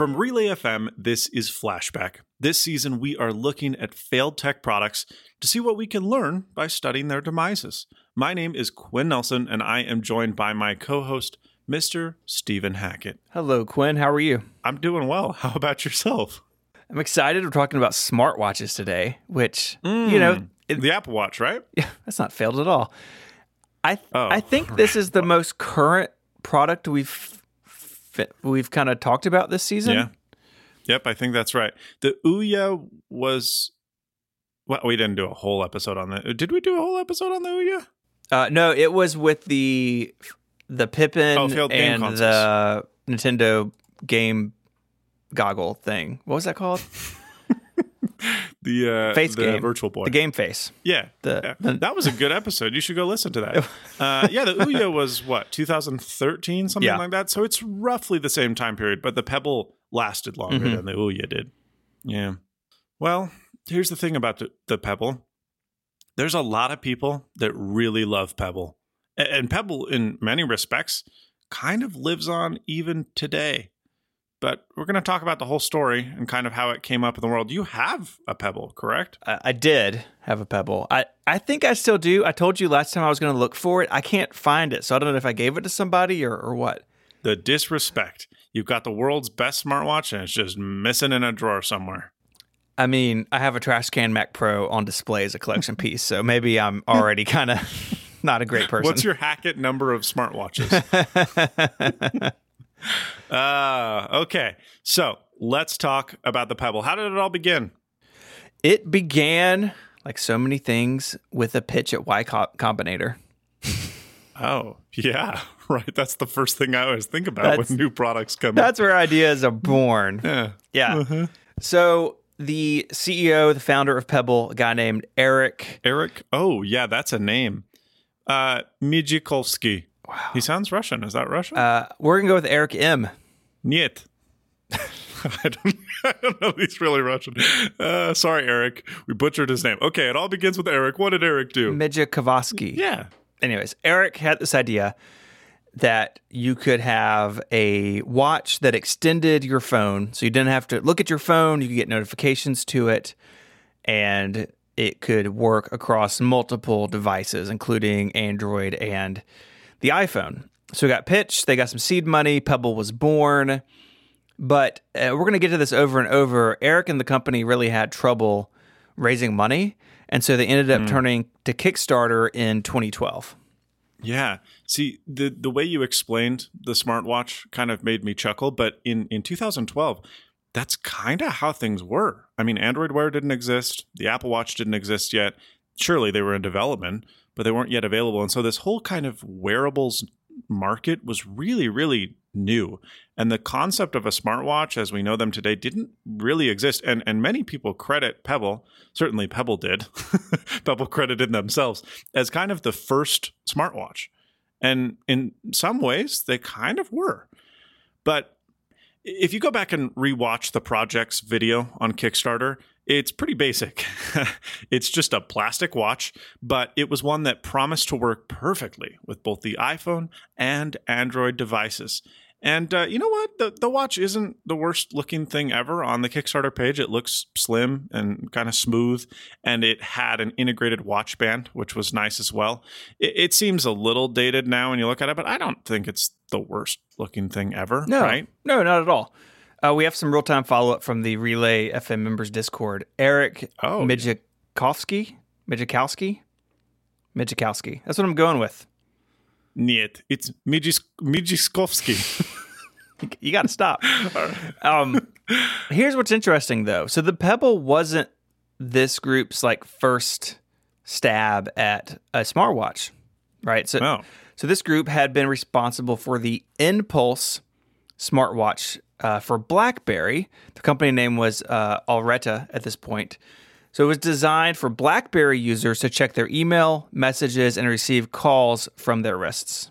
From Relay FM, this is Flashback. This season, we are looking at failed tech products to see what we can learn by studying their demises. My name is Quinn Nelson, and I am joined by my co host, Mr. Stephen Hackett. Hello, Quinn. How are you? I'm doing well. How about yourself? I'm excited. We're talking about smartwatches today, which, you know, mm, it, The Apple Watch, right? yeah, that's not failed at all. I Oh, I think this is the most current product we've we've kind of talked about this season. Yeah. Yep, I think that's right. The Ouya was. Well, we didn't do a whole episode on that. Did we do a whole episode on the Ouya? Uh, no, it was with the the Pippin Oh, and consoles. the Nintendo game goggle thing. What was that called? The uh, Face the game. Virtual Boy. The game face. Yeah, The- yeah. that was a good episode. You should go listen to that. Uh, yeah, the Ouya was what 2013, something Yeah. like that. So it's roughly the same time period, but the Pebble lasted longer Mhm. than the Ouya did. Yeah. Well, here's the thing about the, the Pebble. There's a lot of people that really love Pebble, A- and Pebble, in many respects, kind of lives on even today. But we're going to talk about the whole story and kind of how it came up in the world. You have a Pebble, correct? I, I did have a Pebble. I, I think I still do. I told you last time I was going to look for it. I can't find it. So I don't know if I gave it to somebody or, or what. the disrespect. You've got the world's best smartwatch and it's just missing in a drawer somewhere. I mean, I have a trash can Mac Pro on display as a collection piece. So maybe I'm already kind of not a great person. What's your Hackett number of smartwatches? uh, okay. So let's talk about the Pebble. How did it all begin? it began, like so many things, with a pitch at Y Combinator. Oh, yeah, right. That's the first thing I always think about That's- when new products come That's where ideas are born. Yeah. Yeah. So the CEO, the founder of Pebble, a guy named Eric. Eric. Oh, yeah, that's a name. Uh, Migicovsky. Wow. He sounds Russian. Is that Russian? Uh, we're gonna go with Eric M. Niet. I don't, I don't know if he's really Russian. Uh, sorry, Eric. We butchered his name. Okay, it all begins with Eric. What did Eric do? Migicovsky. Yeah. anyways, Eric had this idea that you could have a watch that extended your phone. So you didn't have to look at your phone, you could get notifications to it, and it could work across multiple devices, including Android and the iPhone. So we got pitched, they got some seed money, Pebble was born. But uh, we're going to get to this over and over. Eric and the company really had trouble raising money. And so they ended up turning to Kickstarter in 2012. Yeah. See, the the way you explained the smartwatch kind of made me chuckle, but in in 2012, that's kind of how things were. I mean, Android Wear didn't exist, the Apple Watch didn't exist yet. Surely they were in development, but they weren't yet available. And so this whole kind of wearables market was really really new. And the concept of a smartwatch as we know them today didn't really exist. And and many people credit Pebble, certainly Pebble did. Pebble credited themselves as kind of the first smartwatch. And in some ways, they kind of were. But if you go back and rewatch the project's video on Kickstarter, it's pretty basic. it's just a plastic watch, but it was one that promised to work perfectly with both the iPhone and Android devices. And uh, you know what? The, the watch isn't the worst looking thing ever on the Kickstarter page. It looks slim and kind of smooth, and it had an integrated watch band, which was nice as well. It, it seems a little dated now when you look at it, but I don't think it's the worst looking thing ever. No, right? no, not at all. Uh, we have some real time follow up from the Relay FM members Discord. Eric Oh, Mijakowski, Mijakowski, Mijakowski. That's what I'm going with. Niet. It's Mijis- Mijiskovsky. You got to stop. um, here's what's interesting though. So the Pebble wasn't this group's like first stab at a smartwatch, right? So, oh, so this group had been responsible for the inPulse smartwatch uh, for BlackBerry. The company name was uh, Allerta at this point. So it was designed for BlackBerry users to check their email, messages, and receive calls from their wrists.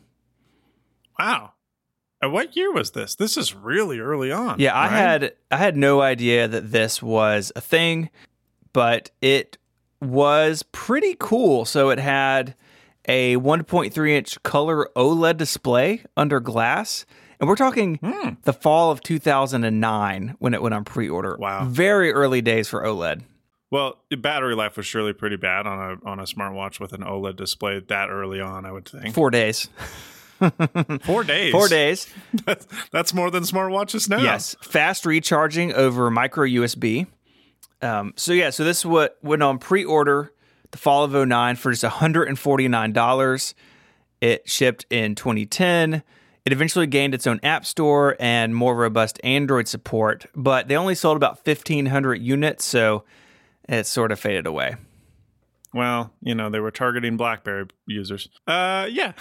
wow. And what year was this? This is really early on. Yeah, I right? had I had no idea that this was a thing, but it was pretty cool. So it had a 1.3 inch color OLED display under glass, And we're talking Hmm. the fall of 2009 when it went on pre-order. Wow. Very early days for OLED. Well, the battery life was surely pretty bad on a on a smartwatch with an OLED display that early on. I would think 4 days. four days. 4 days. That's, that's more than smartwatches now. Yes, fast recharging over micro USB. Um, so yeah, so this is what went on pre-order the fall of 09 for just $149. It shipped in 2010. It eventually gained its own app store and more robust Android support, but they only sold about 1,500 units, so it sort of faded away. Well, you know, they were targeting BlackBerry users. Uh, yeah.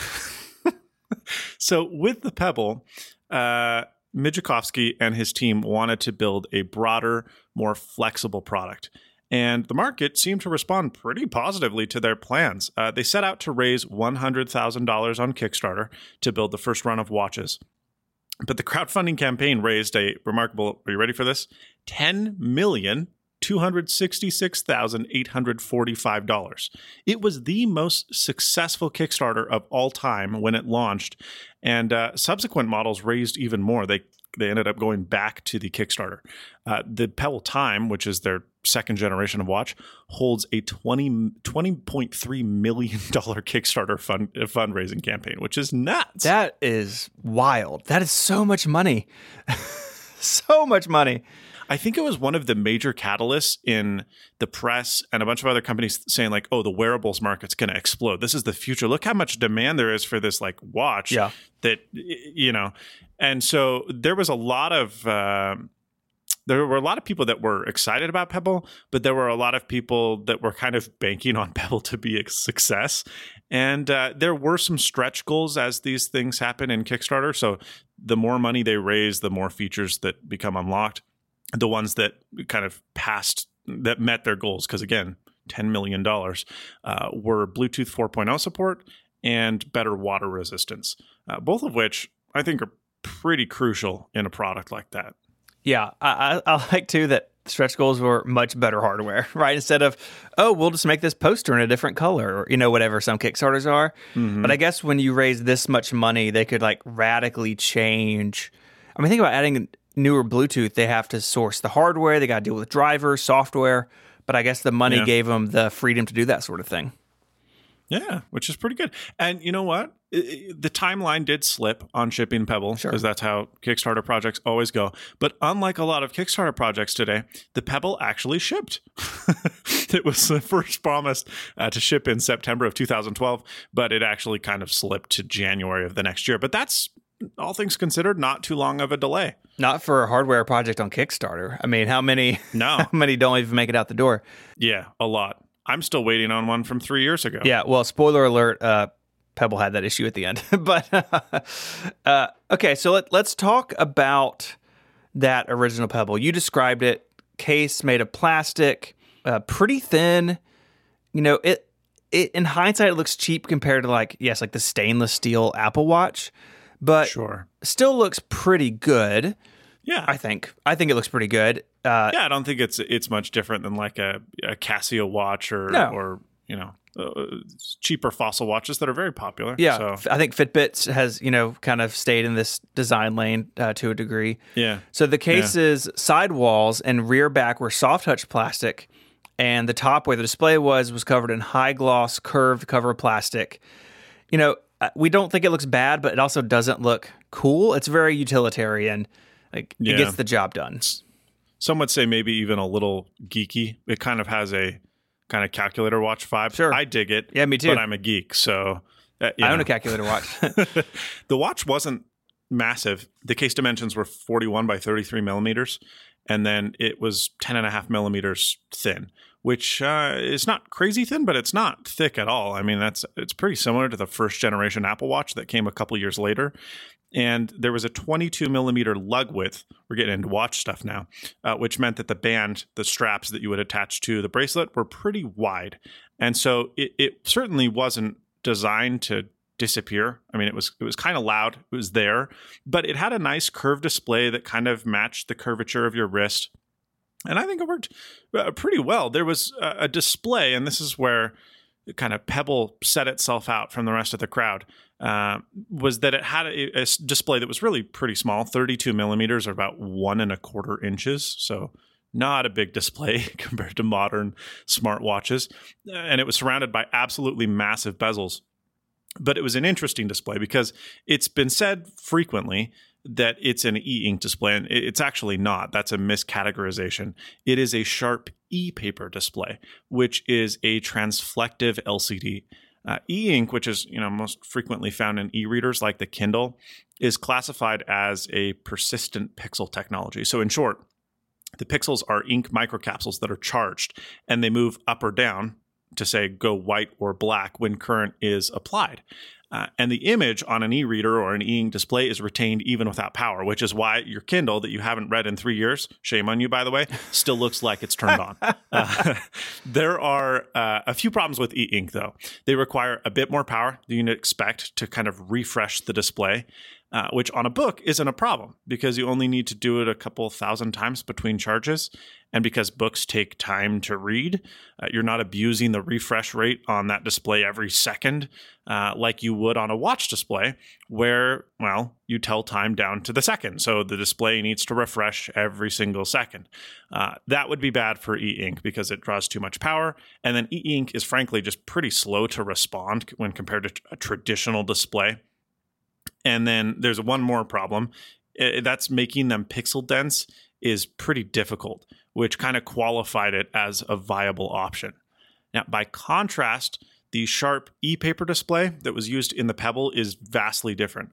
so with the Pebble, uh, Migicovsky and his team wanted to build a broader, more flexible product. And the market seemed to respond pretty positively to their plans. Uh, they set out to raise $100,000 on Kickstarter to build the first run of watches. But the crowdfunding campaign raised a remarkable, are you ready for this? 10 million $266,845. It was the most successful Kickstarter of all time when it launched, and uh, subsequent models raised even more. They they ended up going back to the Kickstarter. Uh, the Pebble Time, which is their second generation of watch, holds a 20, $20.3 million Kickstarter fund, uh, fundraising campaign, which is nuts. That is wild. That is so much money. so much money. I think it was one of the major catalysts in the press and a bunch of other companies saying like, "Oh, the wearables market's going to explode. This is the future. Look how much demand there is for this like watch." Yeah. That you know, and so there was a lot of. Uh, there were a lot of people that were excited about Pebble, but there were a lot of people that were kind of banking on Pebble to be a success. And uh, there were some stretch goals as these things happen in Kickstarter. So the more money they raise, the more features that become unlocked the ones that kind of passed that met their goals because again 10 million dollars uh, were bluetooth 4.0 support and better water resistance uh, both of which i think are pretty crucial in a product like that Yeah, I, I, I like too that stretch goals were much better hardware, right? Instead of, oh, we'll just make this poster in a different color or, you know, whatever some Kickstarters are. But I guess when you raise this much money, they could like radically change. I mean, think about adding newer Bluetooth. They have to source the hardware, they got to deal with drivers, software. But I guess the money Yeah. gave them the freedom to do that sort of thing. yeah which is pretty good and you know what the timeline did slip on shipping pebble Sure. because that's how kickstarter projects always go but unlike a lot of kickstarter projects today the pebble actually shipped it was the first promised uh, to ship in september of 2012 but it actually kind of slipped to january of the next year but that's all things considered not too long of a delay Not for a hardware project on Kickstarter. I mean, how many no how many don't even make it out the door? yeah a lot i'm still waiting on one from three years ago Yeah, well, spoiler alert, uh, Pebble had that issue at the end. but uh, okay, so let, let's talk about that original Pebble. You described it, case made of plastic, uh, pretty thin. You know, it, it in hindsight, it looks cheap compared to like, yes, like the stainless steel Apple Watch, but sure still looks pretty good. yeah I think. I think it looks pretty good. Uh, yeah, I don't think it's it's much different than like a, a Casio watch or No. or you know uh, cheaper fossil watches that are very popular. Yeah, so, I think Fitbits has you know kind of stayed in this design lane uh, to a degree. yeah, So the case's side walls and rear back were soft touch plastic, and the top where the display was was covered in high gloss curved cover plastic. You know, uh, we don't think it looks bad, but it also doesn't look cool. It's very utilitarian. Like Yeah. it gets the job done. some would say maybe even a little geeky. It kind of has a kind of calculator watch vibe. Sure. I dig it. Yeah, me too. But I'm a geek, so uh, I own a calculator watch. the watch wasn't massive. The case dimensions were 41 by 33 millimeters, and then it was 10 and a half millimeters thin, which uh, is not crazy thin, but it's not thick at all. I mean, that's it's pretty similar to the first generation Apple Watch that came a couple years later. And there was a 22 millimeter lug width. We're getting into watch stuff now, uh, which meant that the band, the straps that you would attach to the bracelet, were pretty wide. And so it, it certainly wasn't designed to disappear. I mean, it was it was kind of loud. It was there, but it had a nice curved display that kind of matched the curvature of your wrist, and I think it worked uh, pretty well. There was a, display, and this is where kind of Pebble set itself out from the rest of the crowd uh, was that it had a, a, display that was really pretty small 32 millimeters or about one and a quarter inches. So not a big display compared to modern smartwatches. And it was surrounded by absolutely massive bezels. But it was an interesting display because it's been said frequently that it's an e ink display, and it's actually not. That's a miscategorization. It is a sharp e paper display, which is a transflective LCD. Uh, e-ink, which is you know most frequently found in e-readers like the Kindle, is classified as a persistent pixel technology. So in short, the pixels are ink microcapsules that are charged and they move up or down to say go white or black when current is applied. Uh, and the image on an e-reader or an e-ink display is retained even without power, which is why your Kindle that you haven't read in three years, shame on you, by the way, still looks like it's turned on. Uh, there are uh, a few problems with e-ink, though. They require a bit more power than you'd expect to kind of refresh the display uh, which on a book isn't a problem because you only need to do it a couple thousand times between charges. And because books take time to read, uh, you're not abusing the refresh rate on that display every second uh, like you would on a watch display, where, well, you tell time down to the second. So the display needs to refresh every single second. Uh, that would be bad for e ink because it draws too much power. And then e ink is frankly just pretty slow to respond when compared to a traditional display. And then there's one more problem that's making them pixel dense is pretty difficult, which kind of qualified it as a viable option. Now, by contrast, the Sharp e paper display that was used in the Pebble is vastly different.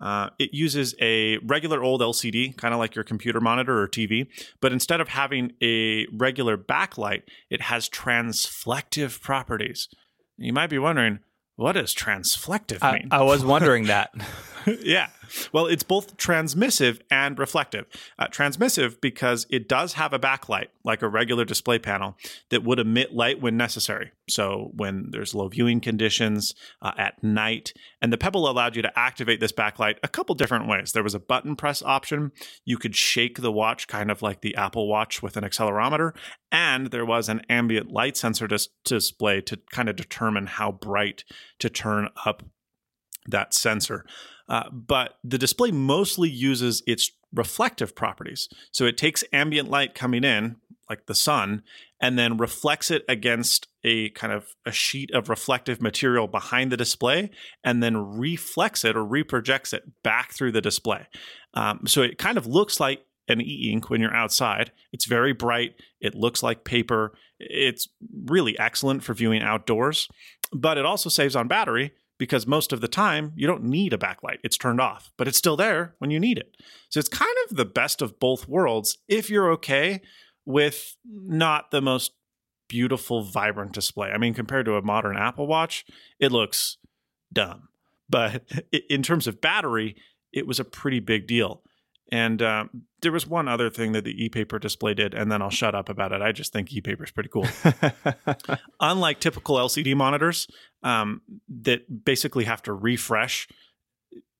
Uh, it uses a regular old LCD, kind of like your computer monitor or TV, but instead of having a regular backlight, it has transflective properties. You might be wondering, what does transflective mean? I, I was wondering that. yeah. Well, it's both transmissive and reflective. Uh, transmissive because it does have a backlight, like a regular display panel, that would emit light when necessary. So, when there's low viewing conditions uh, at night. And the Pebble allowed you to activate this backlight a couple different ways. There was a button press option. You could shake the watch, kind of like the Apple Watch with an accelerometer. And there was an ambient light sensor dis- display to kind of determine how bright to turn up that sensor. Uh, but the display mostly uses its reflective properties. So it takes ambient light coming in, like the sun, and then reflects it against a kind of a sheet of reflective material behind the display, and then reflects it or reprojects it back through the display. Um, so it kind of looks like an e-ink when you're outside. It's very bright. It looks like paper. It's really excellent for viewing outdoors, but it also saves on battery because most of the time you don't need a backlight. It's turned off, but it's still there when you need it. So it's kind of the best of both worlds if you're okay with not the most beautiful, vibrant display. I mean, compared to a modern Apple Watch, it looks dumb. But in terms of battery, it was a pretty big deal. And um, there was one other thing that the e-paper display did, and then I'll shut up about it. I just think e-paper is pretty cool. Unlike typical LCD monitors um, that basically have to refresh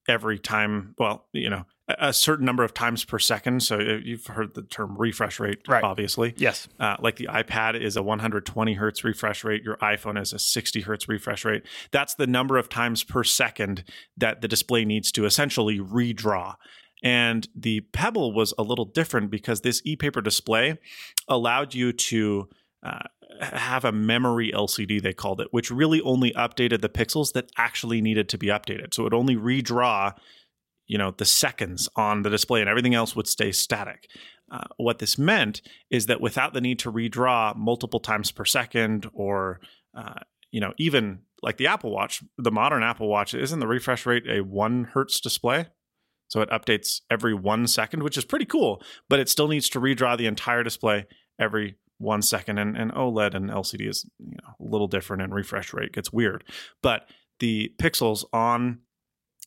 every time, well, you know, a certain number of times per second. So uh, you've heard the term refresh rate, right. obviously. Yes. Uh, like the iPad is a 120 hertz refresh rate. Your iPhone is a 60 hertz refresh rate. That's the number of times per second that the display needs to essentially redraw. And the Pebble was a little different because this e paper display allowed you to uh, have a memory LCD, they called it, which really only updated the pixels that actually needed to be updated. So it only redraw, you know, the seconds on the display and everything else would stay static. Uh, what this meant is that without the need to redraw multiple times per second or, uh, you know, even like the Apple Watch, the modern Apple Watch, isn't the refresh rate a one hertz display? So it updates every one second, which is pretty cool, but it still needs to redraw the entire display every one second. And, and OLED and LCD is you know, a little different and refresh rate gets weird. But the pixels on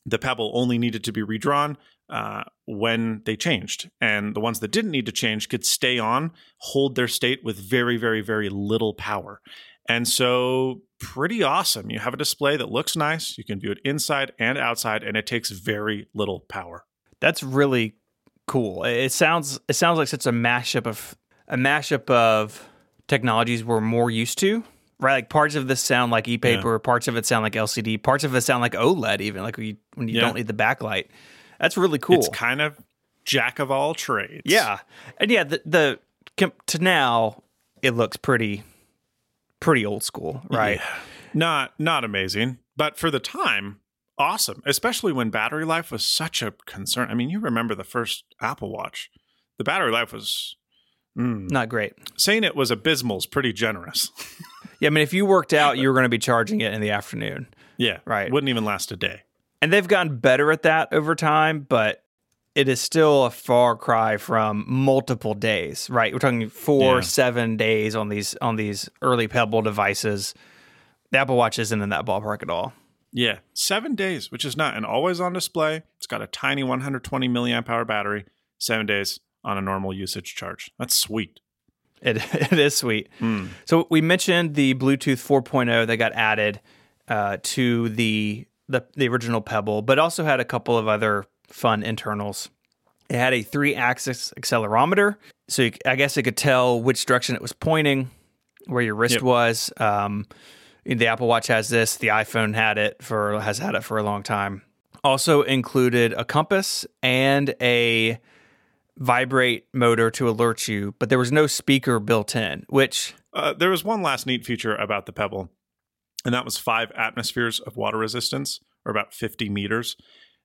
the Pebble only needed to be redrawn uh, when they changed. And the ones that didn't need to change could stay on, hold their state with very, very, very little power. And so, pretty awesome. You have a display that looks nice. You can view it inside and outside, and it takes very little power. That's really cool. It sounds it sounds like such a mashup of a mashup of technologies we're more used to right? Like parts of this sound like e-paper, parts of it sound like LCD, parts of it sound like OLED, even like when you, when you Yeah. don't need the backlight. That's really cool. It's kind of jack of all trades. Yeah, and yeah, the the to now it looks pretty pretty old school, right? Yeah. Not not amazing, but for the time, awesome. Especially when battery life was such a concern. I mean, you remember the first Apple Watch. The battery life was mm, Not great. saying it was abysmal is pretty generous. Yeah, I mean, if you worked out, you were going to be charging it in the afternoon, yeah. Right. Wouldn't even last a day. and they've gotten better at that over time, but. It is still a far cry from multiple days, right? We're talking four, Yeah. seven days on these on these early Pebble devices. The Apple Watch isn't in that ballpark at all. Yeah. Seven days, which is not an always on display. It's got a tiny 120 milliamp hour battery, seven days on a normal usage charge. That's sweet. It, it is sweet. So we mentioned the Bluetooth 4.0 that got added uh, to the, the the original Pebble, but also had a couple of other fun internals. It had a three-axis accelerometer, so you, I guess it could tell which direction it was pointing, where your wrist Yep. was. Um, the Apple Watch has this. The iPhone had it for has had it for a long time. Also included a compass and a vibrate motor to alert you, but there was no speaker built in, which Uh, there was one last neat feature about the Pebble, and that was five atmospheres of water resistance, or about 50 meters.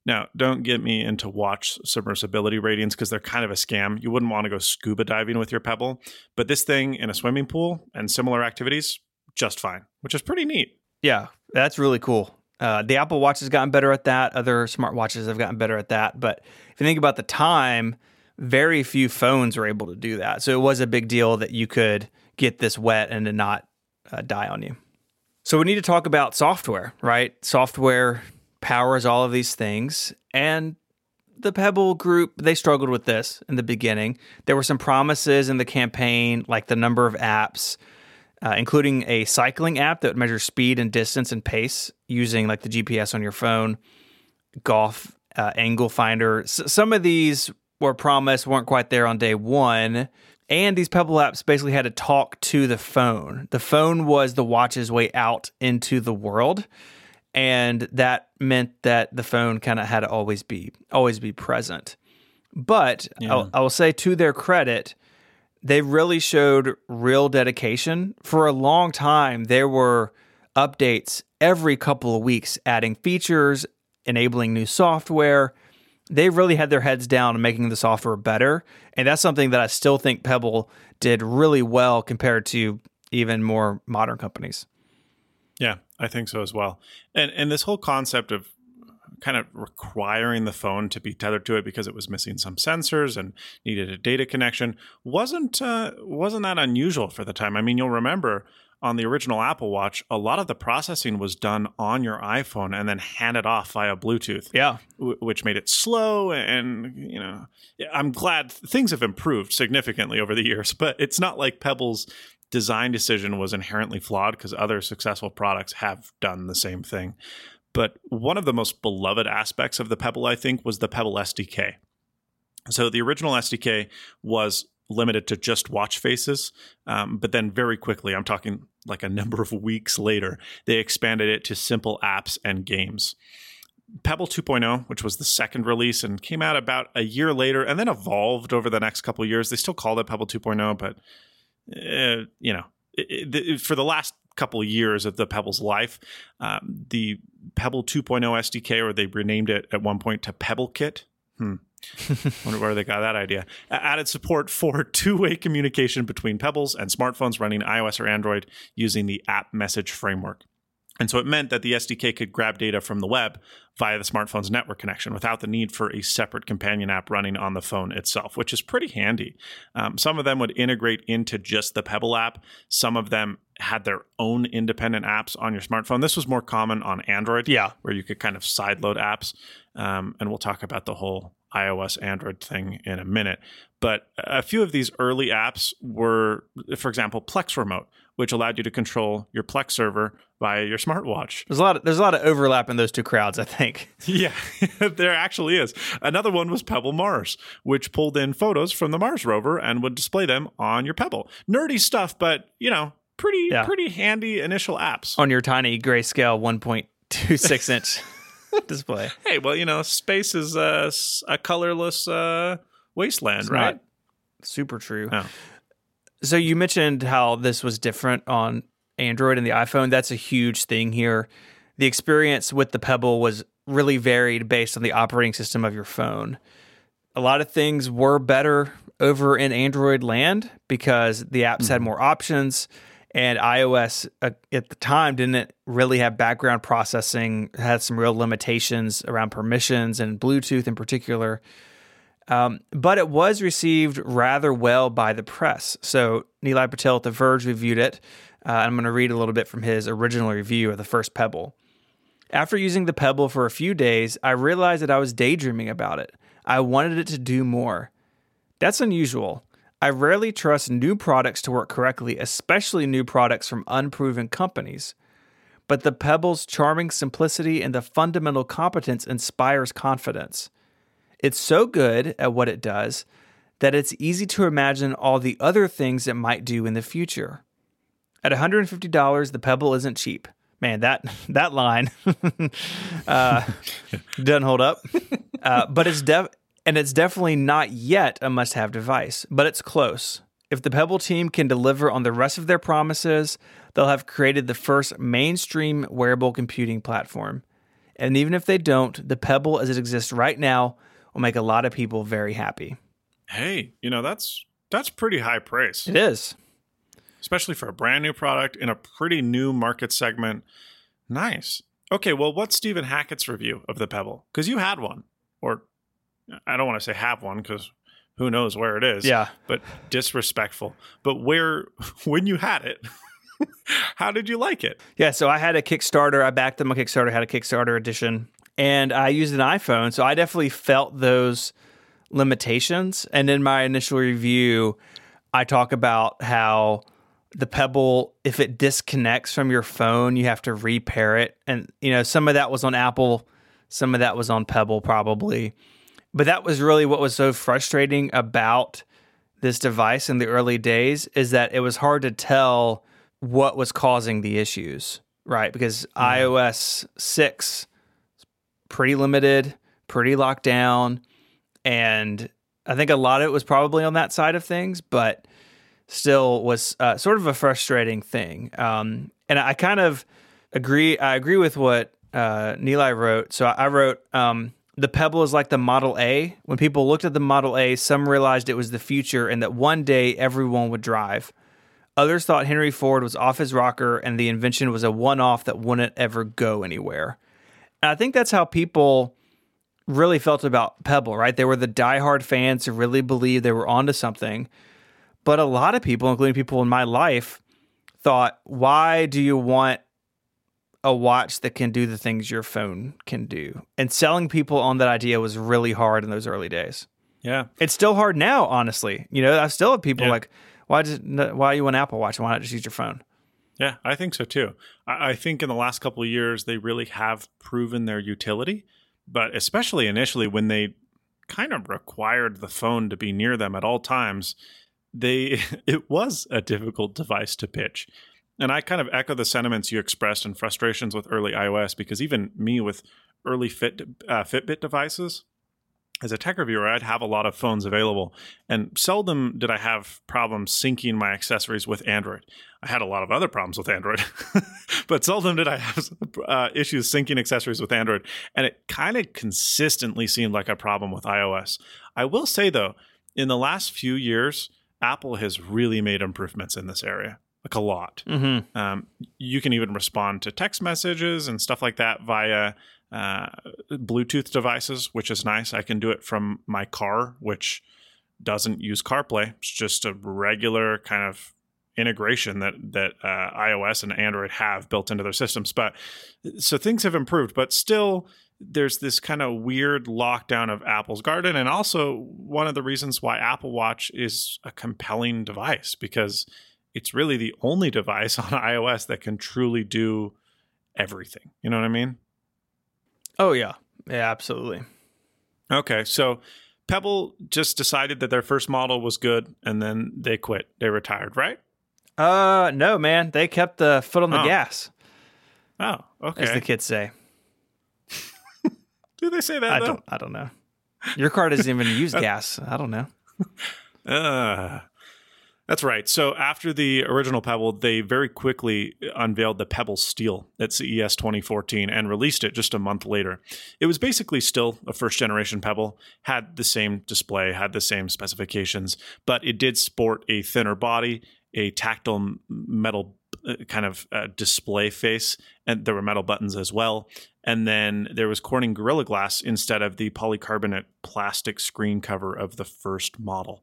Now, don't get me into watch submersibility ratings because they're kind of a scam. You wouldn't want to go scuba diving with your Pebble, but this thing in a swimming pool and similar activities, just fine, which is pretty neat. yeah, that's really cool. Uh, the Apple Watch has gotten better at that. Other smartwatches have gotten better at that. But if you think about the time, very few phones were able to do that. So it was a big deal that you could get this wet and to not uh, die on you. So we need to talk about software, right? Software powers all of these things. And the Pebble group, they struggled with this in the beginning. There were some promises in the campaign, like the number of apps, uh, including a cycling app that would measure speed and distance and pace using like the GPS on your phone, golf uh, angle finder. S- some of these were promised, weren't quite there on day one. And these Pebble apps basically had to talk to the phone. The phone was the watch's way out into the world. And that meant that the phone kind of had to always be always be present. But I'll, I will say to their credit, they really showed real dedication. For a long time, there were updates every couple of weeks, adding features, enabling new software. They really had their heads down on making the software better. And that's something that I still think Pebble did really well compared to even more modern companies. Yeah, I think so as well. And and this whole concept of kind of requiring the phone to be tethered to it because it was missing some sensors and needed a data connection wasn't uh, wasn't that unusual for the time. I mean, you'll remember on the original Apple Watch, a lot of the processing was done on your iPhone and then handed off via Bluetooth. Yeah. wh- which made it slow and you know i'm glad things have improved significantly over the years but it's not like pebble's design decision was inherently flawed because other successful products have done the same thing. But one of the most beloved aspects of the pebble i think was the pebble sdk so the original sdk was limited to just watch faces um, but then very quickly i'm talking like a number of weeks later they expanded it to simple apps and games. Pebble 2.0, which was the second release and came out about a year later and then evolved over the next couple years. They still called it Pebble 2.0, but uh, you know, it, it, for the last couple of years of the Pebble's life, um, the Pebble 2.0 SDK, or they renamed it at one point to Pebble Kit. Hmm. Wonder where they got that idea. Added support for two-way communication between Pebbles and smartphones running iOS or Android using the App Message Framework. And so it meant that the SDK could grab data from the web via the smartphone's network connection without the need for a separate companion app running on the phone itself, which is pretty handy. Um, some of them would integrate into just the Pebble app. Some of them had their own independent apps on your smartphone. This was more common on Android, Yeah. where you could kind of sideload apps. Um, and we'll talk about the whole iOS Android thing in a minute. But a few of these early apps were, for example, Plex Remote, which allowed you to control your Plex server via your smartwatch. There's a lot of, there's a lot of overlap in those two crowds, I think. Yeah, there actually is. Another one was Pebble Mars, which pulled in photos from the Mars rover and would display them on your Pebble. Nerdy stuff, but you know, pretty Yeah. pretty handy initial apps. on your tiny grayscale 1.26 inch display. Hey, well, you know, space is uh, a colorless uh, wasteland, It's right? super true. Oh. So you mentioned how this was different on Android and the iPhone. That's a huge thing here. The experience with the Pebble was really varied based on the operating system of your phone. A lot of things were better over in Android land because the apps had more options and iOS uh, at the time didn't really have background processing, had some real limitations around permissions and Bluetooth in particular Um, but it was received rather well by the press. So Nilay Patel at The Verge reviewed it. Uh, I'm going to read a little bit from his original review of the first Pebble. After using the Pebble for a few days, I realized that I was daydreaming about it. I wanted it to do more. That's unusual. I rarely trust new products to work correctly, especially new products from unproven companies. But the Pebble's charming simplicity and the fundamental competence inspires confidence. It's so good at what it does that it's easy to imagine all the other things it might do in the future. At $150, the Pebble isn't cheap. Man, that that line uh, doesn't hold up. Uh, but it's def- and it's definitely not yet a must-have device, but it's close. If the Pebble team can deliver on the rest of their promises, they'll have created the first mainstream wearable computing platform. And even if they don't, the Pebble as it exists right now will make a lot of people very happy. Hey, you know that's that's pretty high praise, It is. especially for a brand new product in a pretty new market segment. Nice. Okay, well, what's Stephen Hackett's review of the Pebble? Because you had one, or I don't want to say have one because who knows where it is. Yeah. but disrespectful. But where when you had it, how did you like it? Yeah, so I had a Kickstarter. I backed them on Kickstarter, had a Kickstarter edition, and I used an iPhone. So I definitely felt those limitations. And in my initial review, I talk about how the Pebble, if it disconnects from your phone, you have to repair it. And, you know, some of that was on Apple, some of that was on Pebble, probably. But that was really what was so frustrating about this device in the early days is that it was hard to tell what was causing the issues, right? Because iOS 6 is pretty limited, pretty locked down, and I think a lot of it was probably on that side of things, but still was uh, sort of a frustrating thing. Um, and I kind of agree. I agree with what uh, Nilay wrote. So I wrote um, the Pebble is like the Model A. When people looked at the Model A, some realized it was the future and that one day everyone would drive. Others thought Henry Ford was off his rocker and the invention was a one off that wouldn't ever go anywhere. And I think that's how people really felt about Pebble, right? They were the diehard fans who really believed they were onto something. But a lot of people, including people in my life, thought, why do you want a watch that can do the things your phone can do? And selling people on that idea was really hard in those early days. Yeah, It's still hard now, honestly. You know, I still have people Yeah. like, why does why you want Apple Watch? Why not just use your phone? Yeah, I think so too. I, think in the last couple of years they really have proven their utility, but especially initially when they kind of required the phone to be near them at all times, they it was a difficult device to pitch. And I kind of echo the sentiments you expressed and frustrations with early iOS because even me with early Fit uh, Fitbit devices, as a tech reviewer, I'd have a lot of phones available, and seldom did I have problems syncing my accessories with Android. I had a lot of other problems with Android, but seldom did I have uh, issues syncing accessories with Android. And it kind of consistently seemed like a problem with iOS. I will say, though, in the last few years, Apple has really made improvements in this area, like a lot. Mm-hmm. Um, you can even respond to text messages and stuff like that via uh, Bluetooth devices, which is nice. I can do it from my car, which doesn't use CarPlay. It's just a regular kind of integration that that uh, iOS and Android have built into their systems. But so things have improved, but still there's this kind of weird lockdown of Apple's garden, and also one of the reasons why Apple Watch is a compelling device because it's really the only device on iOS that can truly do everything. You know what I mean? Oh yeah, yeah, absolutely. Okay, so Pebble just decided that their first model was good and then they quit. They retired, right? Uh, no, man. They kept the foot on the Oh. gas, Oh, okay. as the kids say. Do they say that I though? don't. I don't know. Your car doesn't even use gas. I don't know. Uh, that's right. So after the original Pebble, they very quickly unveiled the Pebble Steel at CES 2014 and released it just a month later. It was basically still a first generation Pebble, had the same display, had the same specifications, but it did sport a thinner body, a tactile metal uh, kind of uh, display face, and there were metal buttons as well. And then there was Corning Gorilla Glass instead of the polycarbonate plastic screen cover of the first model.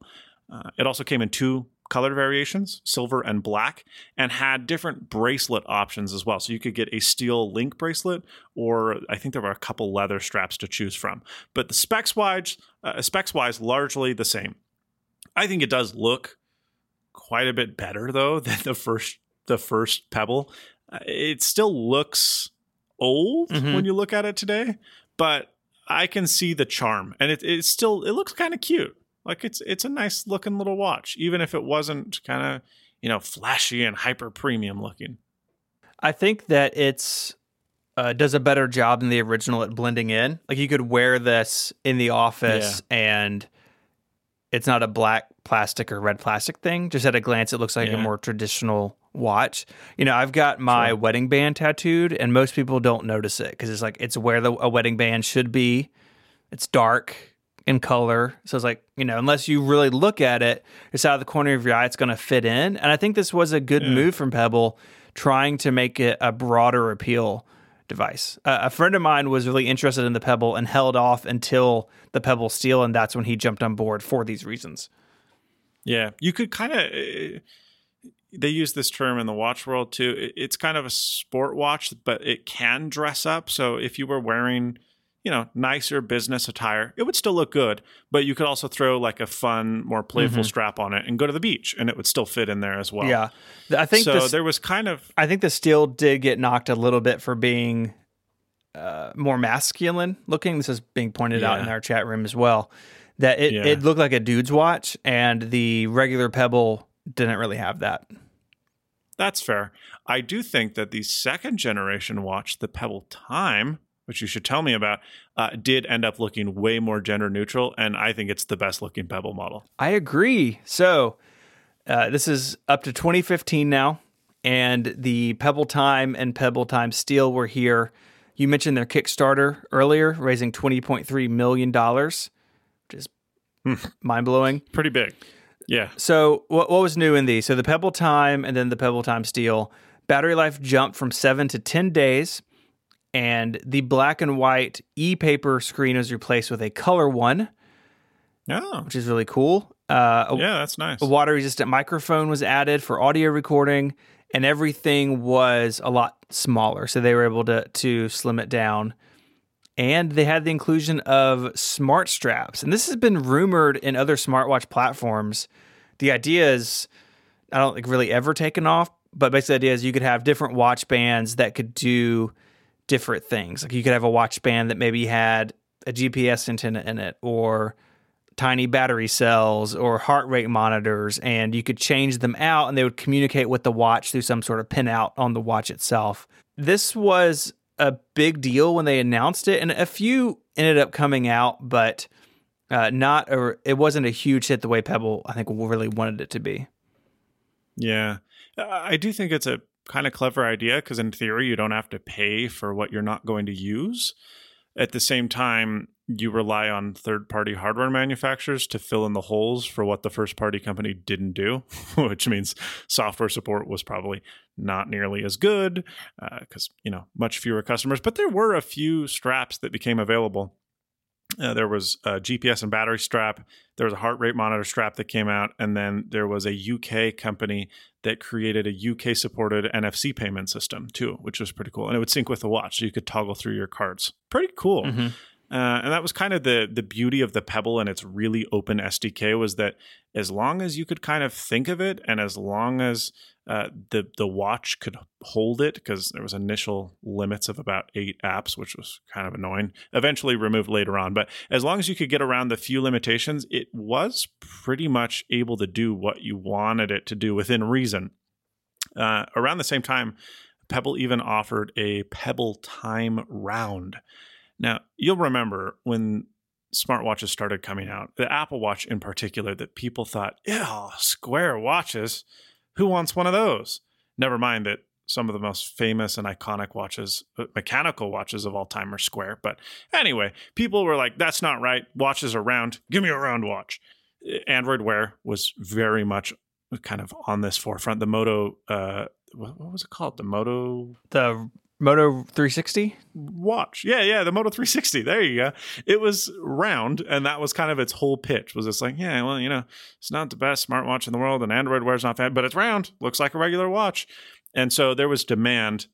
Uh, it also came in two color variations, silver and black, and had different bracelet options as well. So you could get a steel link bracelet, or I think there were a couple leather straps to choose from. But the specs wise, uh, specs wise, largely the same. I think it does look quite a bit better though than the first the first Pebble. Uh, it still looks old Mhm. when you look at it today, but I can see the charm, and it it still it looks kind of cute. Like it's it's a nice looking little watch, even if it wasn't kind of you know flashy and hyper premium looking. I think that it's uh, does a better job than the original at blending in. Like you could wear this in the office and it's not a black plastic or red plastic thing. Just at a glance, it looks like a more traditional watch. You know, I've got my Sure. wedding band tattooed, and most people don't notice it because it's like it's where the, a wedding band should be. It's dark in color, so it's like you know, unless you really look at it, it's out of the corner of your eye, it's going to fit in. And I think this was a good Yeah. move from Pebble, trying to make it a broader appeal device. Uh, a friend of mine was really interested in the Pebble and held off until the Pebble Steel, and that's when he jumped on board for these reasons. Yeah, you could kind of. They use this term in the watch world too. It- It's kind of a sport watch, but it can dress up. So if you were wearing, you know, nicer business attire, it would still look good. But you could also throw like a fun, more playful strap on it and go to the beach, and it would still fit in there as well. yeah, I think so this, there was kind of I think the Steel did get knocked a little bit for being uh, more masculine looking. This is being pointed out in our chat room as well. That it, Yeah. it looked like a dude's watch, and the regular Pebble didn't really have that. That's fair. I do think that the second generation watch, the Pebble Time, which you should tell me about, uh, did end up looking way more gender neutral, and I think it's the best looking Pebble model. I agree. So uh, this is up to 2015 now, and the Pebble Time and Pebble Time Steel were here. You mentioned their Kickstarter earlier, raising 20.3 million dollars, which is mind blowing. Pretty big. Yeah. So what what was new in these? So the Pebble Time and then the Pebble Time Steel battery life jumped from seven to ten days, and the black and white e-paper screen was replaced with a color one, Oh, which is really cool. Uh, a, yeah, that's nice. a water resistant microphone was added for audio recording, and everything was a lot smaller. So they were able to to slim it down. And they had the inclusion of smart straps. And this has been rumored in other smartwatch platforms. The idea is, I don't think really ever taken off, but basically the idea is you could have different watch bands that could do different things. Like you could have a watch band that maybe had a GPS antenna in it or tiny battery cells or heart rate monitors, and you could change them out and they would communicate with the watch through some sort of pinout on the watch itself. This was a big deal when they announced it, and a few ended up coming out, but uh, not or it wasn't a huge hit the way Pebble I think really wanted it to be. yeah. I do think it's a kind of clever idea because, in theory, you don't have to pay for what you're not going to use. At the same time, you rely on third party hardware manufacturers to fill in the holes for what the first party company didn't do, which means software support was probably not nearly as good uh, because, you know, much fewer customers. But there were a few straps that became available. Uh, there was a GPS and battery strap. There was a heart rate monitor strap that came out, and then there was a UK company that created a UK supported NFC payment system too, which was pretty cool. And it would sync with the watch, so you could toggle through your cards. Pretty cool. Mhm. Uh, and that was kind of the the beauty of the Pebble and its really open SDK was that as long as you could kind of think of it, and as long as uh, the the watch could hold it, because there was initial limits of about eight apps, which was kind of annoying. Eventually removed later on, but as long as you could get around the few limitations, it was pretty much able to do what you wanted it to do within reason. Uh, around the same time, Pebble even offered a Pebble Time round. Now, you'll remember when smartwatches started coming out, the Apple Watch in particular, that people thought, yeah, square watches. Who wants one of those? Never mind that some of the most famous and iconic watches, uh, mechanical watches of all time, are square. But anyway, people were like, that's not right. Watches are round. Give me a round watch. Android Wear was very much kind of on this forefront. The Moto, uh, what was it called? The Moto The Moto 360? watch. Yeah, yeah, the Moto 360. There you go. It was round, and that was kind of its whole pitch. Was it's like, yeah, well, you know, it's not the best smartwatch in the world, and Android Wear's not bad, but it's round. Looks like a regular watch. And so there was demand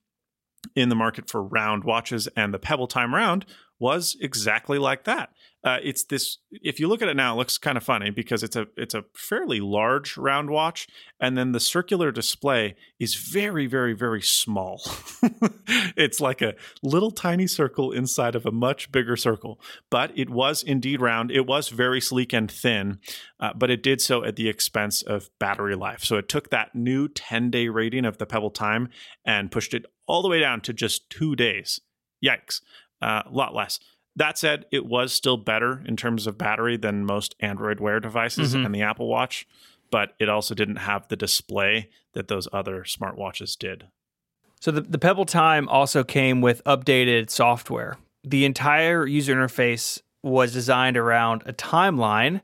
in the market for round watches, and the Pebble Time round was exactly like that. Uh, it's this. If you look at it now, it looks kind of funny because it's a it's a fairly large round watch, and then the circular display is very very very small. it's like a little tiny circle inside of a much bigger circle, but it was indeed round. It was very sleek and thin, uh, but it did so at the expense of battery life. So it took that new 10 day rating of the Pebble Time and pushed it all the way down to just two days. Yikes. Uh, a lot less. That said, it was still better in terms of battery than most Android Wear devices Mhm. and the Apple Watch, but it also didn't have the display that those other smartwatches did. So the, the Pebble Time also came with updated software. The entire user interface was designed around a timeline,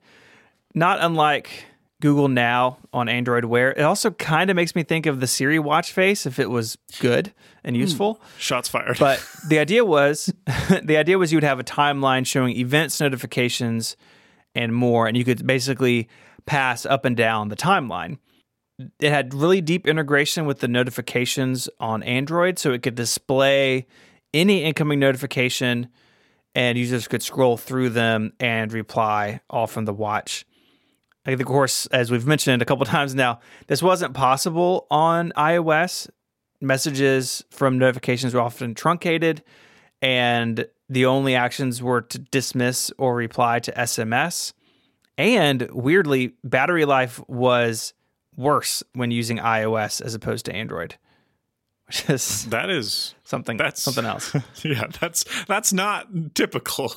not unlike Google Now on Android Wear. It also kind of makes me think of the Siri watch face if it was good and hmm. useful. Shots fired. But the idea was the idea was you would have a timeline showing events, notifications, and more, and you could basically pass up and down the timeline. It had really deep integration with the notifications on Android, so it could display any incoming notification, and users could scroll through them and reply all from the watch. Like, of course, as we've mentioned a couple times now, this wasn't possible on iOS messages from notifications were often truncated and the only actions were to dismiss or reply to SMS. And weirdly, battery life was worse when using iOS as opposed to Android, which is that is something That's- something else. yeah, that's that's not typical.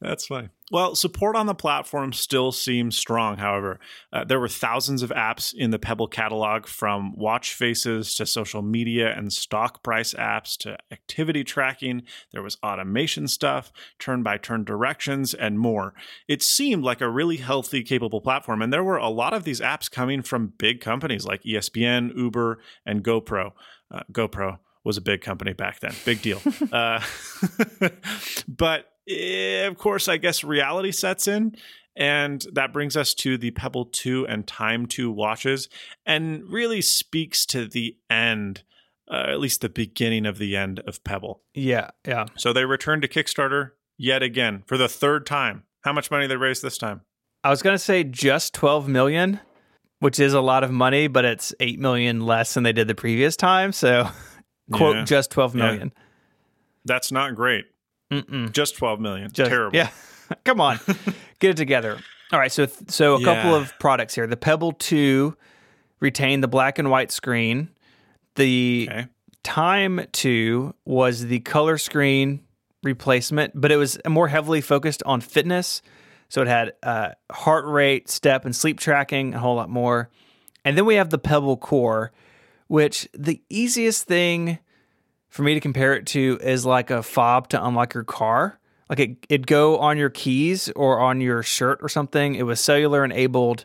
that's fine. Well, support on the platform still seems strong. However, uh, there were thousands of apps in the Pebble catalog, from watch faces to social media and stock price apps to activity tracking. There was automation stuff, turn-by-turn directions, and more. It seemed like a really healthy, capable platform, and there were a lot of these apps coming from big companies like ESPN, Uber, and GoPro. Uh, GoPro was a big company back then. Big deal. uh, but eh, of course, I guess reality sets in. And that brings us to the Pebble 2 and Time 2 watches and really speaks to the end, uh, at least the beginning of the end of Pebble. yeah, yeah. So they returned to Kickstarter yet again for the third time. How much money they raised this time? I was going to say just 12 million, which is a lot of money, but it's 8 million less than they did the previous time. So, quote, Yeah. just 12 million. Yeah. That's not great. Mm-mm. Just 12 million. Just- Terrible. Yeah. Come on. Get it together. All right. So, so a couple of products here. The Pebble 2 retained the black and white screen. The Okay. Time 2 was the color screen replacement, but it was more heavily focused on fitness. So it had uh, heart rate, step, and sleep tracking, a whole lot more. And then we have the Pebble Core, which the easiest thing for me to compare it to is like a fob to unlock your car. Like it, it'd go on your keys or on your shirt or something. It was cellular enabled,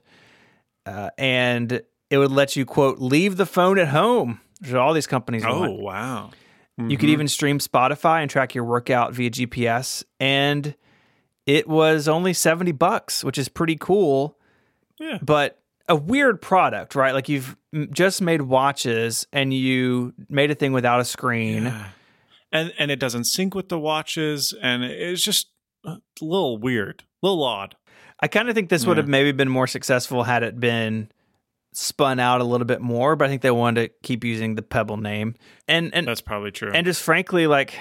uh, and it would let you quote leave the phone at home. Which all these companies Oh, want. wow. You could even stream Spotify and track your workout via GPS, and it was only seventy bucks, which is pretty cool. Yeah. But a weird product, right? Like you've just made watches and you made a thing without a screen. Yeah. And and it doesn't sync with the watches, and it's just uh, a little weird, a little odd. I kind of think this would have maybe been more successful had it been spun out a little bit more, but I think they wanted to keep using the Pebble name. And and That's probably true. and just frankly like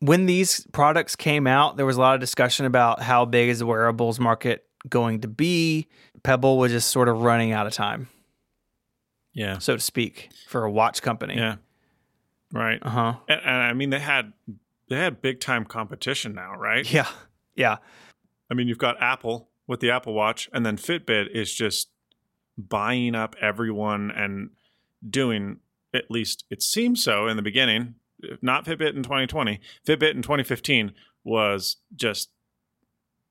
when these products came out, there was a lot of discussion about how big is the wearables market going to be. Pebble was just sort of running out of time. Yeah. so to speak, for a watch company. Yeah. Right. Uh huh. And, and I mean, they had they had big time competition now, right? Yeah. Yeah. I mean, you've got Apple with the Apple Watch, and then Fitbit is just buying up everyone and doing at least it seems so in the beginning. Not Fitbit in 2020. Fitbit in 2015 was just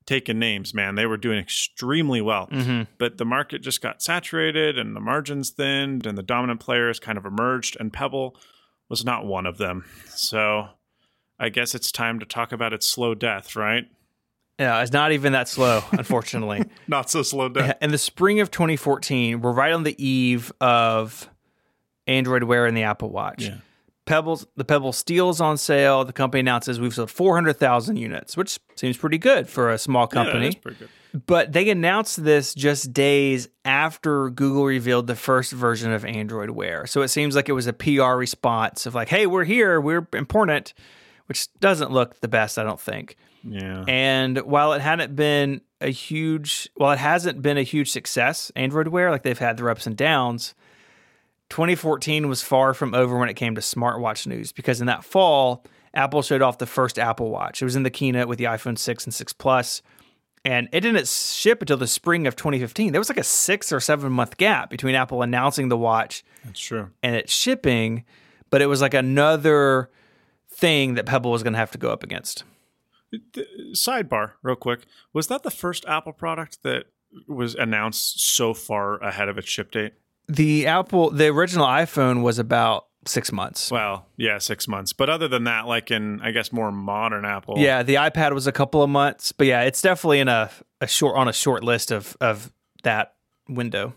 taking names, man. They were doing extremely well. hmm But the market just got saturated and the margins thinned and the dominant players kind of emerged and Pebble was not one of them. So I guess it's time to talk about its slow death, right? Yeah. It's not even that slow, unfortunately. Not so slow death. In the spring of 2014, we're right on the eve of Android Wear and the Apple Watch. Yeah. Pebbles, the Pebble Steel is on sale. The company announces we've sold 400,000 units, which seems pretty good for a small Yeah, company. that's pretty good. But they announced this just days after Google revealed the first version of Android Wear. So it seems like it was a PR response of like, hey, we're here, we're important, which doesn't look the best, I don't think. Yeah. And while it hadn't been a huge, while it hasn't been a huge success, Android Wear, like they've had their ups and downs, 2014 was far from over when it came to smartwatch news because in that fall, Apple showed off the first Apple Watch. It was in the keynote with the iPhone 6 and 6 Plus, and it didn't ship until the spring of 2015. There was like a six or seven month gap between Apple announcing the watch That's true. and it shipping, but it was like another thing that Pebble was going to have to go up against. Sidebar, real quick. Was that the first Apple product that was announced so far ahead of its ship date? The Apple, the original iPhone was about six months. Well, yeah, six months. But other than that, like in, I guess, more modern Apple. Yeah, the iPad was a couple of months, but yeah, it's definitely in a, a short on a short list of of that window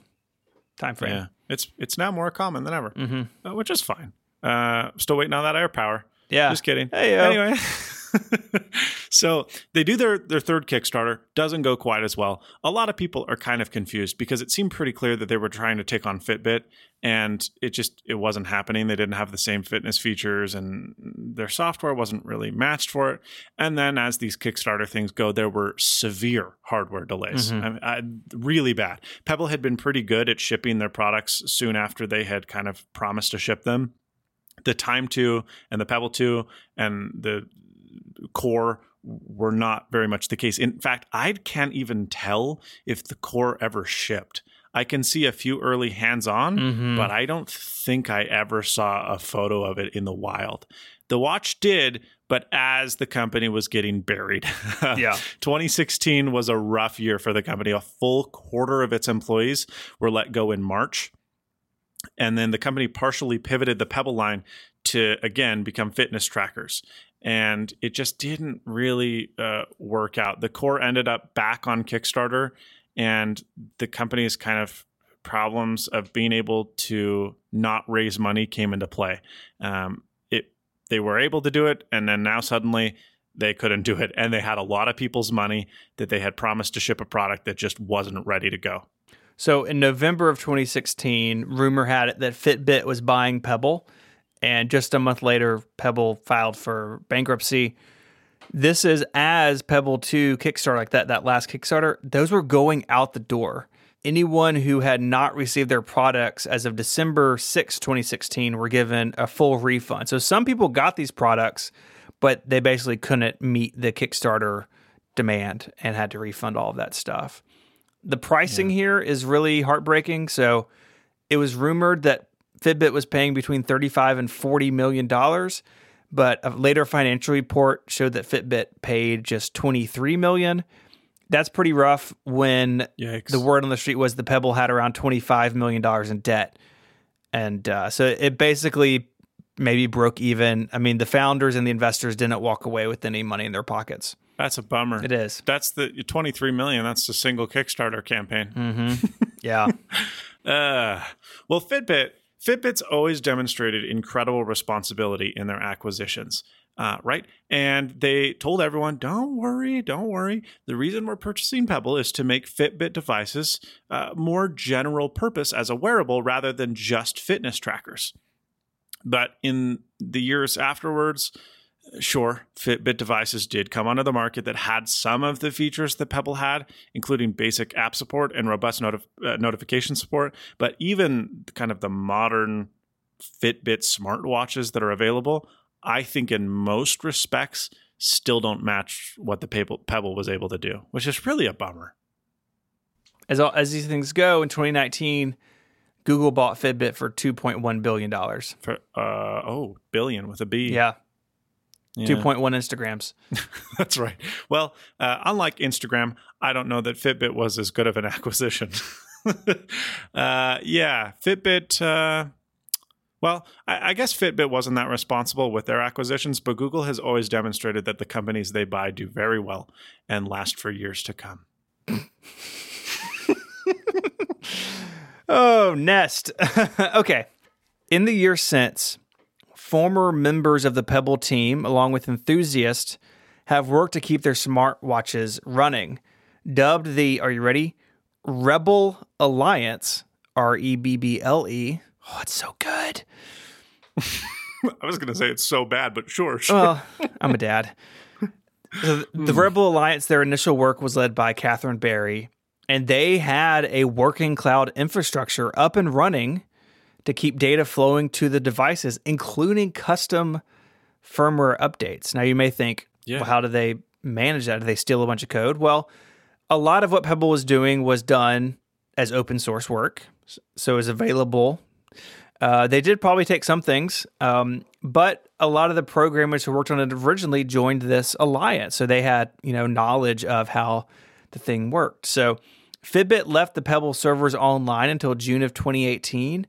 time frame. Yeah. It's, it's now more common than ever, hmm uh, which is fine. Uh, still waiting on that AirPower. Yeah, Just kidding. Hey-o. Anyway. so they do their their third Kickstarter. Doesn't go quite as well. A lot of people are kind of confused because it seemed pretty clear that they were trying to take on Fitbit, and it just it wasn't happening. They didn't have the same fitness features, and their software wasn't really matched for it. And then as these Kickstarter things go, there were severe hardware delays, Mhm. I I, really bad. Pebble had been pretty good at shipping their products soon after they had kind of promised to ship them the Time 2 and the Pebble 2 and the Core were not very much the case. In fact, I can't even tell if the Core ever shipped. I can see a few early hands on, Mhm. but I don't think I ever saw a photo of it in the wild. The watch did, but as the company was getting buried. Yeah. 2016 was a rough year for the company. A full quarter of its employees were let go in March. And then the company partially pivoted the Pebble line to, again, become fitness trackers. And it just didn't really uh, work out. The core ended up back on Kickstarter, and the company's kind of problems of being able to not raise money came into play. Um, it they were able to do it, and then now suddenly they couldn't do it, and they had a lot of people's money that they had promised to ship a product that just wasn't ready to go. So in November of 2016, rumor had it that Fitbit was buying Pebble, and just a month later, Pebble filed for bankruptcy. This is as Pebble 2 Kickstarter, like that that last Kickstarter, those were going out the door. Anyone who had not received their products as of December 6, 2016, were given a full refund. So some people got these products, but they basically couldn't meet the Kickstarter demand and had to refund all of that stuff. The pricing here is really heartbreaking. So it was rumored that Fitbit was paying between 35 and 40 million dollars, but a later financial report showed that Fitbit paid just 23 million. That's pretty rough when Yikes. the word on the street was the Pebble had around 25 million dollars in debt. And uh, so it basically maybe broke even. I mean, the founders and the investors didn't walk away with any money in their pockets. That's a bummer. It is. That's the 23 million. That's a single Kickstarter campaign. Mm-hmm. Yeah. Uh, well, Fitbit, Fitbit's always demonstrated incredible responsibility in their acquisitions. Uh, right. And they told everyone, don't worry, don't worry. The reason we're purchasing Pebble is to make Fitbit devices uh, more general purpose as a wearable rather than just fitness trackers. But in the years afterwards, Sure, Fitbit devices did come onto the market that had some of the features that Pebble had, including basic app support and robust notif- uh, notification support. But even kind of the modern Fitbit smartwatches that are available, I think in most respects still don't match what the Pebble, Pebble was able to do, which is really a bummer. As all, as these things go, in 2019, Google bought Fitbit for 2.1 billion dollars. For uh, oh, billion with a B. Yeah, Yeah. 2.1 Instagrams. That's right. Well, uh, unlike Instagram, I don't know that Fitbit was as good of an acquisition. uh, yeah, Fitbit. Uh, well, I, I guess Fitbit wasn't that responsible with their acquisitions, but Google has always demonstrated that the companies they buy do very well and last for years to come. Oh, Nest. okay. In the years since, former members of the Pebble team, along with enthusiasts, have worked to keep their smartwatches running. Dubbed the, are you ready? Rebble Alliance, R E B B L E. Oh, it's so good. I was going to say it's so bad, but sure, sure. Well, I'm a dad. So th- the hmm. Rebble Alliance, their initial work was led by Katharine Berry, and they had a working cloud infrastructure up and running to keep data flowing to the devices, including custom firmware updates. Now, you may think, Yeah. well, how do they manage that? Do they steal a bunch of code? Well, a lot of what Pebble was doing was done as open source work, so it was available. Uh, they did probably take some things, um, but a lot of the programmers who worked on it originally joined this alliance, so they had you know knowledge of how the thing worked. So Fitbit left the Pebble servers online until June of 2018,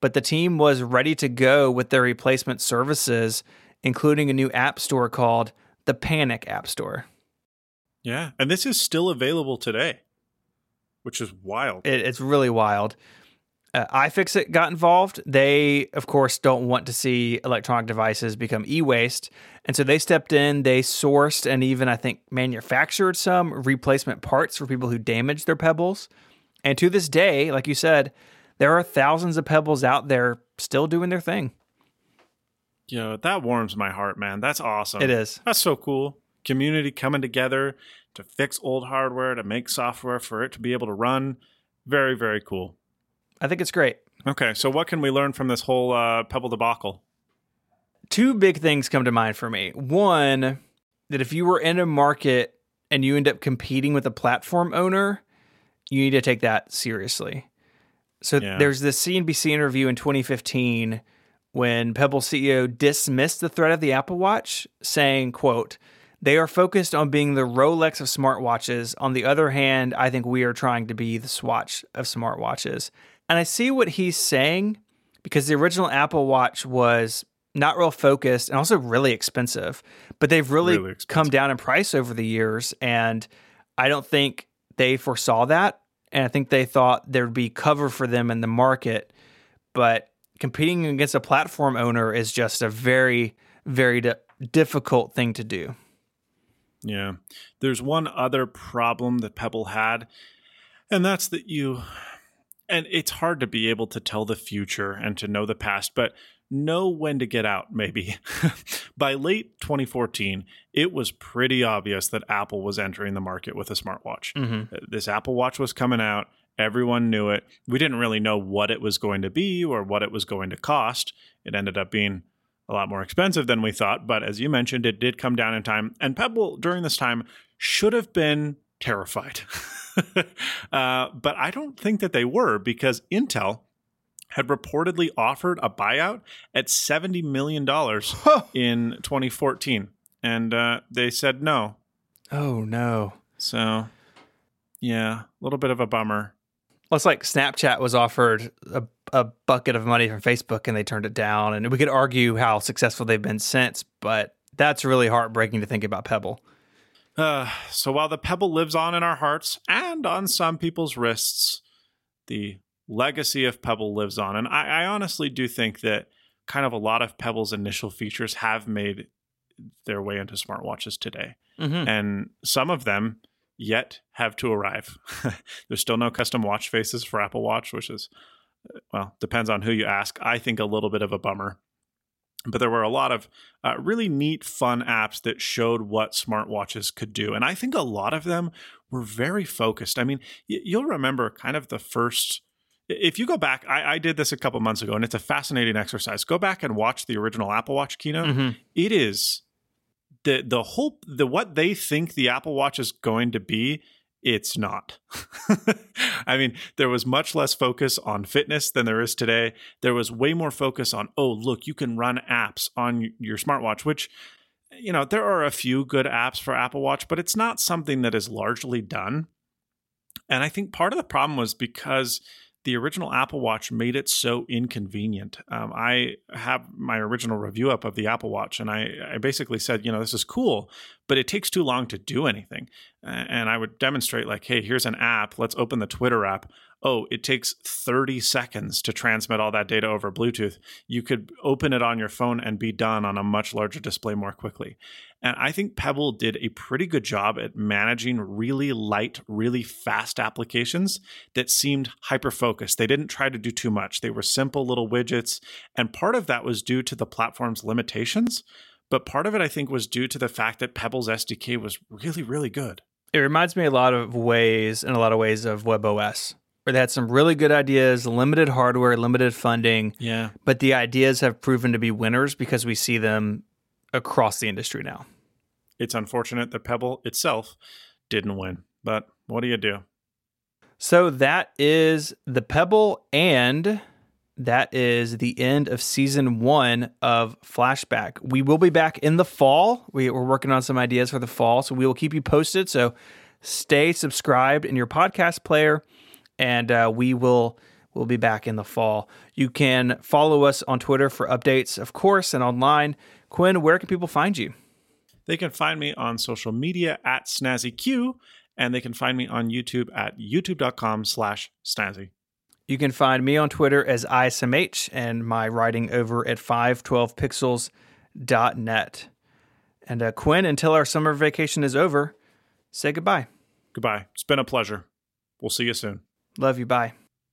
but the team was ready to go with their replacement services, including a new app store called the Panic App Store. yeah. And this is still available today, which is wild. It, it's really wild. Uh, iFixit got involved. They, of course, don't want to see electronic devices become e waste. And so they stepped in, they sourced and even, I think, manufactured some replacement parts for people who damaged their pebbles. And to this day, like you said, there are thousands of pebbles out there still doing their thing. Yo, that warms my heart, man. That's awesome. It is. That's so cool. Community coming together to fix old hardware, to make software for it to be able to run. Very, very cool. I think it's great. Okay, so what can we learn from this whole uh, Pebble debacle? two big things come to mind for me. One, that if you were in a market and you end up competing with a platform owner, you need to take that seriously. So Yeah. there's this CNBC interview in 2015 when Pebble CEO dismissed the threat of the Apple Watch, saying, quote, they are focused on being the Rolex of smartwatches. On the other hand, I think we are trying to be the Swatch of smartwatches. And I see what he's saying because the original Apple Watch was not real focused and also really expensive. But they've really, Really come down in price over the years. And I don't think they foresaw that. And I think they thought there'd be cover for them in the market. But competing against a platform owner is just a very, very di- difficult thing to do. Yeah. There's one other problem that Pebble had, and that's that you, and it's hard to be able to tell the future and to know the past, but know when to get out, maybe. By late 2014, it was pretty obvious that Apple was entering the market with a smartwatch. Mm-hmm. This Apple Watch was coming out. Everyone knew it. We didn't really know what it was going to be or what it was going to cost. It ended up being a lot more expensive than we thought, but as you mentioned, it did come down in time. And Pebble during this time should have been terrified. uh, but I don't think that they were because Intel had reportedly offered a buyout at $70 million in 2014. And uh, they said no. Oh, no. So, yeah, a little bit of a bummer. Well, it's like Snapchat was offered a, a bucket of money from Facebook and they turned it down. And we could argue how successful they've been since, but that's really heartbreaking to think about Pebble. Uh, so while the pebble lives on in our hearts and on some people's wrists, the legacy of Pebble lives on. And I, I honestly do think that kind of a lot of Pebble's initial features have made their way into smartwatches today. Mm-hmm. And some of them yet have to arrive. There's still no custom watch faces for Apple Watch, which is, well, depends on who you ask. I think a little bit of a bummer. but there were a lot of uh, really neat, fun apps that showed what smartwatches could do. And I think a lot of them were very focused. I mean, y- you'll remember kind of the first. If you go back, I, I, did this a couple months ago, and it's a fascinating exercise. Go back and watch the original Apple Watch keynote. Mm-hmm. It is the the whole the what they think the Apple Watch is going to be it's not. I mean, there was much less focus on fitness than there is today. There was way more focus on, oh, look, you can run apps on your smartwatch, which, you know, there are a few good apps for Apple Watch, but it's not something that is largely done. And I think part of the problem was because the original Apple Watch made it so inconvenient. Um, I have my original review up of the Apple Watch, and I, I, basically said, you know, this is cool, but it takes too long to do anything. And I would demonstrate, like, hey, here's an app. Let's open the Twitter app oh, it takes 30 seconds to transmit all that data over Bluetooth. You could open it on your phone and be done on a much larger display more quickly. And I think Pebble did a pretty good job at managing really light, really fast applications that seemed hyper focused. They didn't try to do too much, they were simple little widgets. And part of that was due to the platform's limitations. But part of it, I think, was due to the fact that Pebble's SDK was really, really good. It reminds me a lot of ways, in a lot of ways, of WebOS where they had some really good ideas, limited hardware, limited funding. Yeah. But the ideas have proven to be winners because we see them across the industry now. It's unfortunate that Pebble itself didn't win, but what do you do? So that is the Pebble, and that is the end of season one of Flashback. We will be back in the fall. We, are working on some ideas for the fall, so we will keep you posted. So stay subscribed in your podcast player and uh, we will will be back in the fall. You can follow us on Twitter for updates, of course, and online. Quinn, where can people find you? They can find me on social media at SnazzyQ, and they can find me on YouTube at youtube.com slash snazzy. You can find me on Twitter as ISMH and my writing over at 512pixels.net. And uh, Quinn, until our summer vacation is over, say goodbye. Goodbye. It's been a pleasure. We'll see you soon. Love you. Bye.